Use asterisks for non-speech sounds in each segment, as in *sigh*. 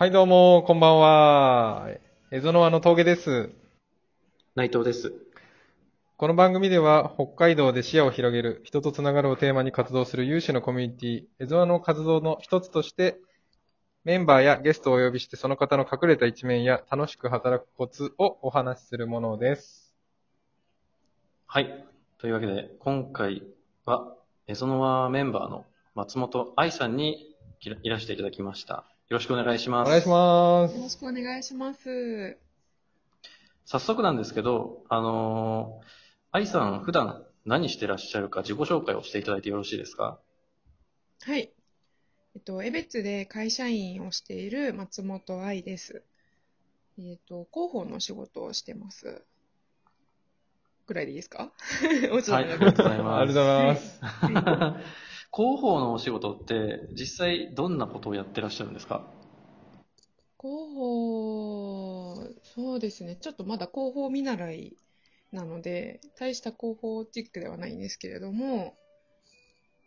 はい、どうも、こんばんは。エゾノワの峠です。内藤です。この番組では、北海道で視野を広げる、人とつながるをテーマに活動する有志のコミュニティ、エゾノワの活動の一つとして、メンバーやゲストをお呼びして、その方の隠れた一面や楽しく働くコツをお話しするものです。はい。というわけで、今回は、エゾノワメンバーの松本愛さんにいらしていただきました。よろしくお願いします。お願いしまよす。ろしくお願いします。早速なんですけど、あのー、愛さん普段何してらっしゃるか自己紹介をしていただいてよろしいですか？はい。えっと、江別で会社員をしている松本愛です。えっと、広報の仕事をしてます。ぐらいでいいですか？*laughs* はい、ありがとうございます。ありがとうございます。はい広報のお仕事って、実際どんなことをやってらっしゃるんですか？広報、そうですね。ちょっとまだ広報見習いなので、大した広報チックではないんですけれども、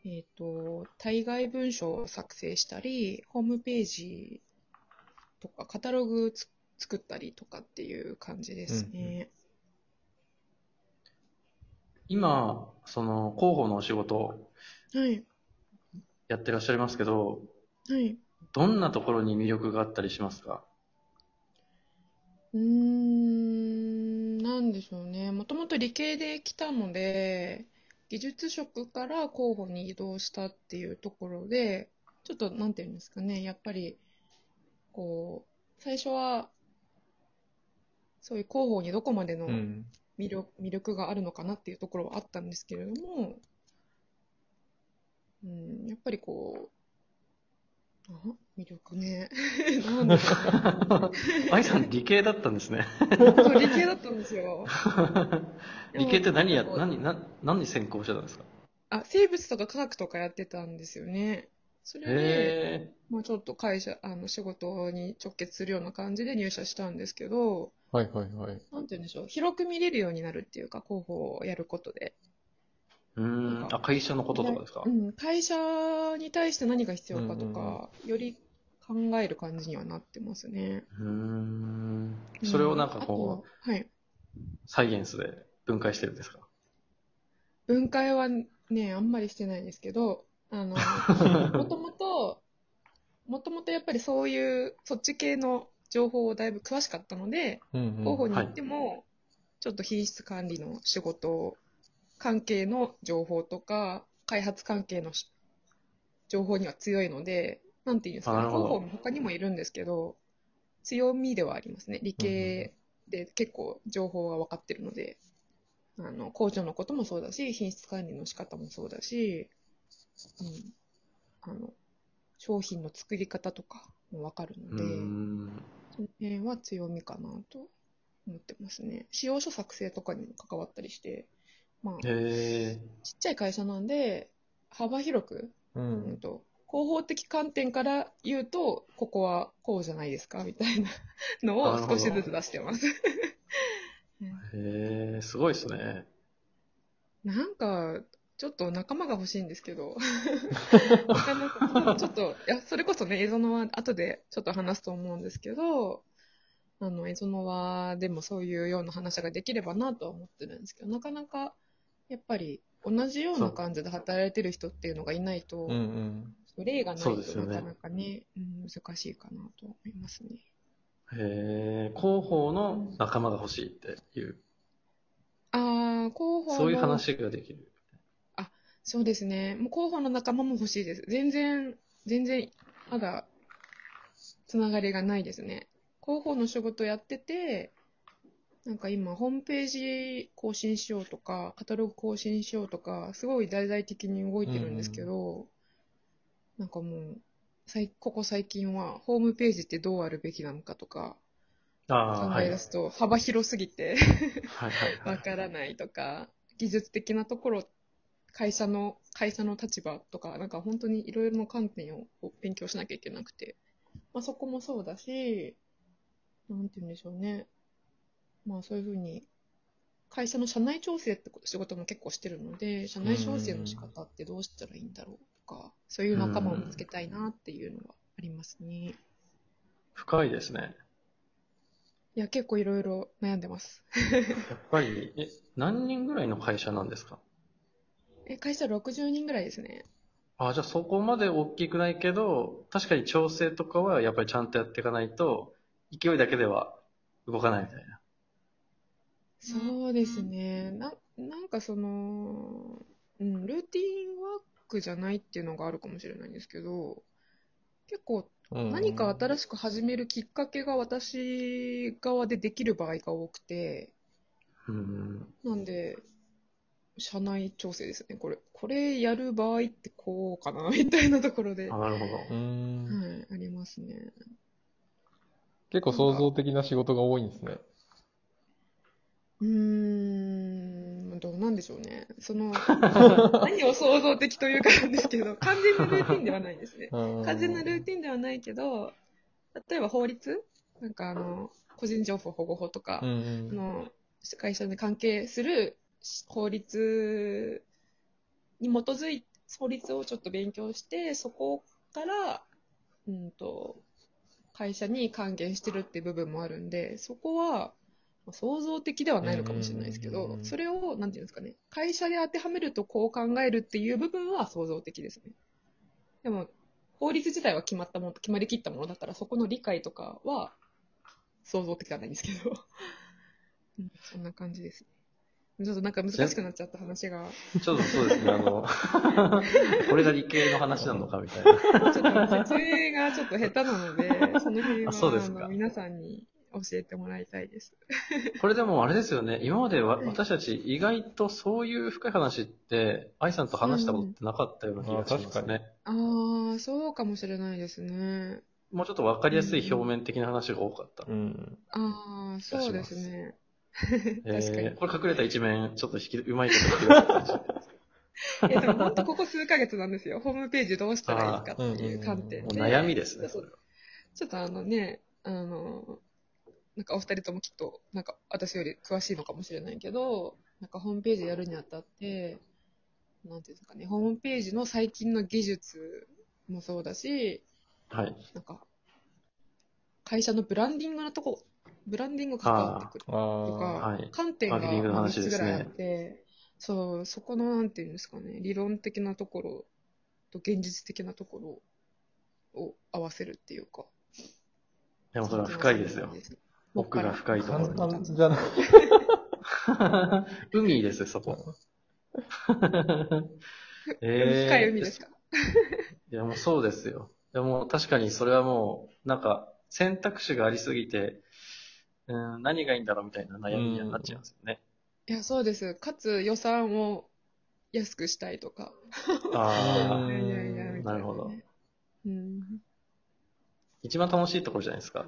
えっと、対外文書を作成したり、ホームページとか、カタログつ作ったりとかっていう感じですね。今、その広報のお仕事はい。やってらっしゃいますけど、はい。どんなところに魅力があったりしますか？うーん、なんでしょうね。もともと理系で来たので、技術職から広報に移動したっていうところで、ちょっとなんていうんですかね、やっぱり、こう、最初は、そういう広報にどこまでのうん。魅力,、魅力があるのかなっていうところはあったんですけれども、うん、やっぱりこう、あ魅力ね。*laughs* なんでしょう愛さん理系だったんですね。そう理系だったんですよ。*laughs* 理系って何や、何、何、何専攻してたんですか？あ、生物とか科学とかやってたんですよね。それで、へまあちょっと会社、あの、仕事に直結するような感じで入社したんですけど、はいはいはい。なんて言うんでしょう、広く見れるようになるっていうか、広報をやることで。ー。うーん。あ、会社のこととかですか？うん、会社に対して何が必要かとか、より考える感じにはなってますね。うーん。それをなんかこう、う。はい。サイエンスで分解してるんですか？分解はね、あんまりしてないですけど、あの、*laughs* もともと、もともとやっぱりそういう、そっち系の情報をだいぶ詳しかったので、うんうん広報に行っても、ちょっと品質管理の仕事関係の情報とか、開発関係のし情報には強いので、なんていうんですか広報も他にもいるんですけど、強みではありますね。理系で結構情報が分かってるので、あの、工場のこともそうだし、品質管理の仕方もそうだし、うん、あの、商品の作り方とかも分かるので、ん。その辺は強みかなと思ってますね。使用書作成とかにも関わったりして、まあ、へちっちゃい会社なんで、幅広く、ううんん。と、広報的観点から言うと、ここはこうじゃないですかみたいな *laughs* のを少しずつ出してます。ー。*laughs* へー。すごいですね。なんか、ちょっと仲間が欲しいんですけど、なかなかちょっと、いや、それこそね、エゾノワ後でちょっと話すと思うんですけど、あの、エゾノワでもそういうような話ができればなとは思ってるんですけど、なかなか、やっぱり同じような感じで働いてる人っていうのがいないと、うんうん。例がないとなかなかね、うん、難しいかなと思いますね。へー。広報の仲間が欲しいっていう、あー、広報のそういう話ができる。そうですね。もう広報の仲間も欲しいです。全然、全然、まだ、つながりがないですね。広報の仕事やってて、なんか今、ホームページ更新しようとか、カタログ更新しようとか、すごい大々的に動いてるんですけど、なんかもう、最ここ最近は、ホームページってどうあるべきなのかとか、考え出すと幅広すぎて、はいはわい。からないとか、技術的なところ、会社の、会社の立場とか、なんか本当にいろいろな観点をこう勉強しなきゃいけなくて、まあそこもそうだし、なんて言うんでしょうね。まあそういうふうに、会社の社内調整って仕事も結構してるので、社内調整の仕方ってどうしたらいいんだろうとか、そういう仲間を見つけたいなっていうのはありますね。深いですね。いや、結構いろいろ悩んでます。やっぱり、え、何人ぐらいの会社なんですか？え、会社60人ぐらいですね。あ、じゃあそこまで大きくないけど、確かに調整とかはやっぱりちゃんとやっていかないと、勢いだけでは動かないみたいな。そうですね。な、なんかその、うん、ルーティンワークじゃないっていうのがあるかもしれないんですけど、結構何か新ししく始めるきっかけが私側でできる場合が多くて、うん。なんで、社内調整ですね。これ、これやる場合ってこうかな、みたいなところで、あ、はなるほど。うーん。い、ありますね。結構創造的な仕事が多いんですね。うーん、どうなんでしょうね。その、*laughs* 何を創造的というかなんですけど、完全なルーティンではないですね。完完全なルーティンではないけど、例えば法律？なんかあの、個人情報保護法とか、うんうんあの会社に関係する法律に基づい法律をちょっと勉強して、そこから、うんと、会社に還元してるっていう部分もあるんで、そこは、まあ創造的ではないのかもしれないですけどそれを、なんていうんですかね、会社で当てはめるとこう考えるっていう部分は創造的ですね。でも、法律自体は決まったもの、決まりきったものだから、そこの理解とかは創造的ではないんですけど、う *laughs* んそんな感じですね。ちょっとなんか難しくなっちゃった話が、ちょっとそうですね、あの、*laughs* これが理系の話なのかみたいな。ちょっと説明がちょっと下手なので、*laughs* その辺はあそうですかあの皆さんに教えてもらいたいです。これでもあれですよね、今までわはい私たち意外とそういう深い話って、愛さんと話したことってなかったような気がしますうんあね。ああ、そうかもしれないですね。もうちょっとわかりやすい表面的な話が多かった。うん。ああ、そうですね。確かに。えーこれ隠れた一面、ちょっと引き、うまいこと引 *laughs* え、でも本当ここ数ヶ月なんですよ。ホームページどうしたらいいかっていう観点で。もう悩みですね、それは。ちょっとあのね、あの、なんかお二人ともきっと、なんか私より詳しいのかもしれないけど、なんかホームページやるにあたって、なんていうんですかね、ホームページの最近の技術もそうだし、はい。なんか、会社のブランディングのとこ、ブランディングが関わってくるあとあ。か、はい観点がマーケティングの3話ですねつぐらいあって、そう、そこのなんていうんですかね、理論的なところと現実的なところを合わせるっていうか。でもそれは深いですよ。奥が深いところ簡に。単じゃない。*laughs* 海ですよ、そこ。えー深い海ですか？いや、もうそうですよ。でも確かにそれはもう、なんか、選択肢がありすぎて、うん、何がいいんだろうみたいな悩みにはなっちゃいますよね。いや、そうです。かつ予算を安くしたいとか。ああ、*laughs* なるほど。うん。一番楽しいところじゃないですか。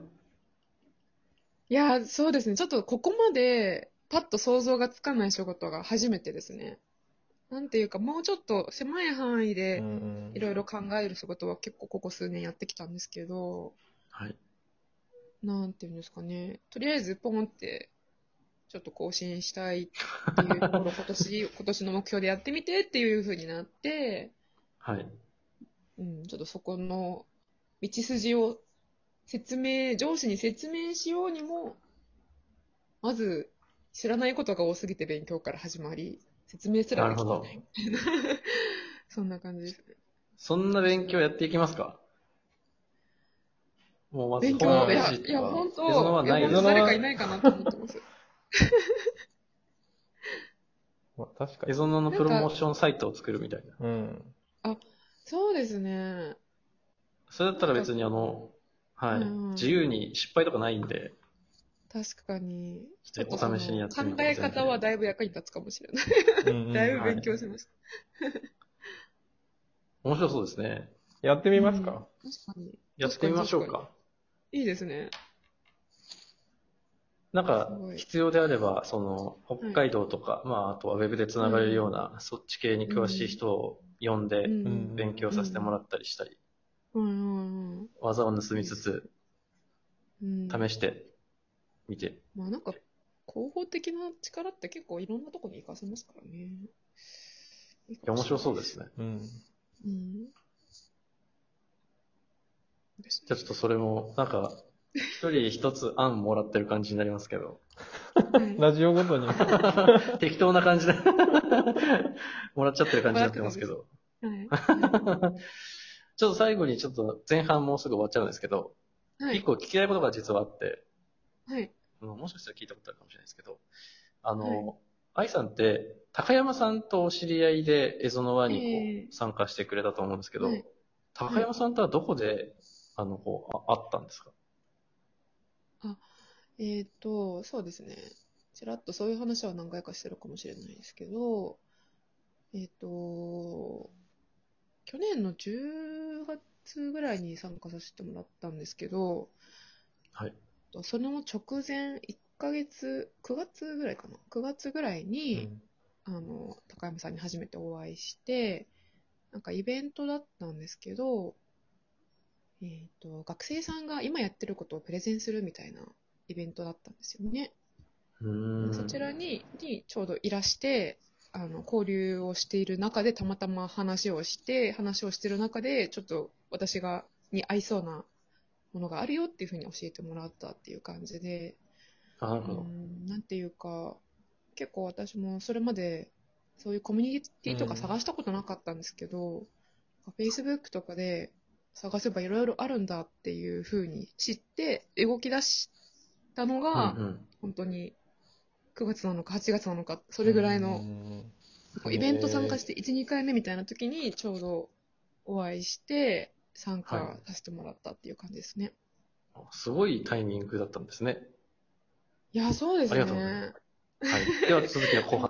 いや、そうですね。ちょっとここまでパッと想像がつかない仕事が初めてですね。なんていうか、もうちょっと狭い範囲うでんいろいろ考える仕事は結構ここ数年やってきたんですけど、はい。なんていうんですかね。とりあえずポンって、ちょっと更新したいっていうところ、今年、*laughs* 今年の目標でやってみてっていう風になって、はい。うん、ちょっとそこの道筋を説明、上司に説明しようにも、まず知らないことが多すぎて勉強から始まり、説明すらできてない。*laughs* そんな感じですね。そんな勉強やっていきますか？もうまず勉強、ホームいや、いや、本当、いないや、誰かいないかなと思ってます。*laughs* まあ、確かに。映像のプロモーションサイトを作るみたいな。うん。そうですね。それだったら別にあの、はい。うん自由に失敗とかないんで、確かに。ちでょっとそのお試しにやってみ考え方はだいぶ役に立つかもしれない。うんうん *laughs* だいぶ勉強しました。*laughs* 面白そうですね。やってみますか、確かに。やってみましょう確かか。いいですね。なんかすご、い必要であれば、その、北海道とか、まあ、あとはウェブでつながれるような、そっち系に詳しい人を呼んで、うん勉強させてもらったりしたり、うんうんうん技を盗みつつ、うん。試してみて。まあなんか、広報的な力って結構いろんなとこに活かせますからね。いいいや、面白そうで。ですね。うん。うん。ですじゃあちょっとそれも、なんか、一人一つ案もらってる感じになりますけど。はいラジオごとに。*laughs* 適当な感じで *laughs* もらっちゃってる感じになってますけど。はい。*laughs* ちょっと最後にちょっと前半もうすぐ終わっちゃうんですけど、はい一。個聞きたいことが実はあって、はい。あのもしかしたら聞いたことあるかもしれないですけど、あの、愛さんって、高山さんとお知り合いでエゾノワにこう、ええ参加してくれたと思うんですけど、はい高山さんとはどこで、あの、こう、あ会ったんですか？えっ、と、そうですね。ちらっとそういう話は何回かしてるかもしれないですけど、えっ、と、去年の10月ぐらいに参加させてもらったんですけど、はい。とその直前、1ヶ月、9月ぐらいかな？9月ぐらいに、あの、高山さんに初めてお会いして、なんかイベントだったんですけど、えっ、と、学生さんが今やってることをプレゼンするみたいなイベントだったんですよね。うーん。そちらににちょうどいらして、あの、交流をしている中でたまたま話をして、話をしている中で、ちょっと私が、に合いそうなものがあるよっていうふうに教えてもらったっていう感じで、あ、なるうほど。ん、なんていうか、結構私もそれまでそういうコミュニティとか探したことなかったんですけど、Facebook とかで探せばいろいろあるんだっていうふうに知って動き出したのが、うんうん。本当に9月なのか8月なのか、それぐらいの、イベント参加して1、2回目みたいな時にちょうどお会いして参加させてもらったっていう感じですね。すごいタイミングだったんですね。いや、そうですね。ありがとうございますはい。では続きは後半。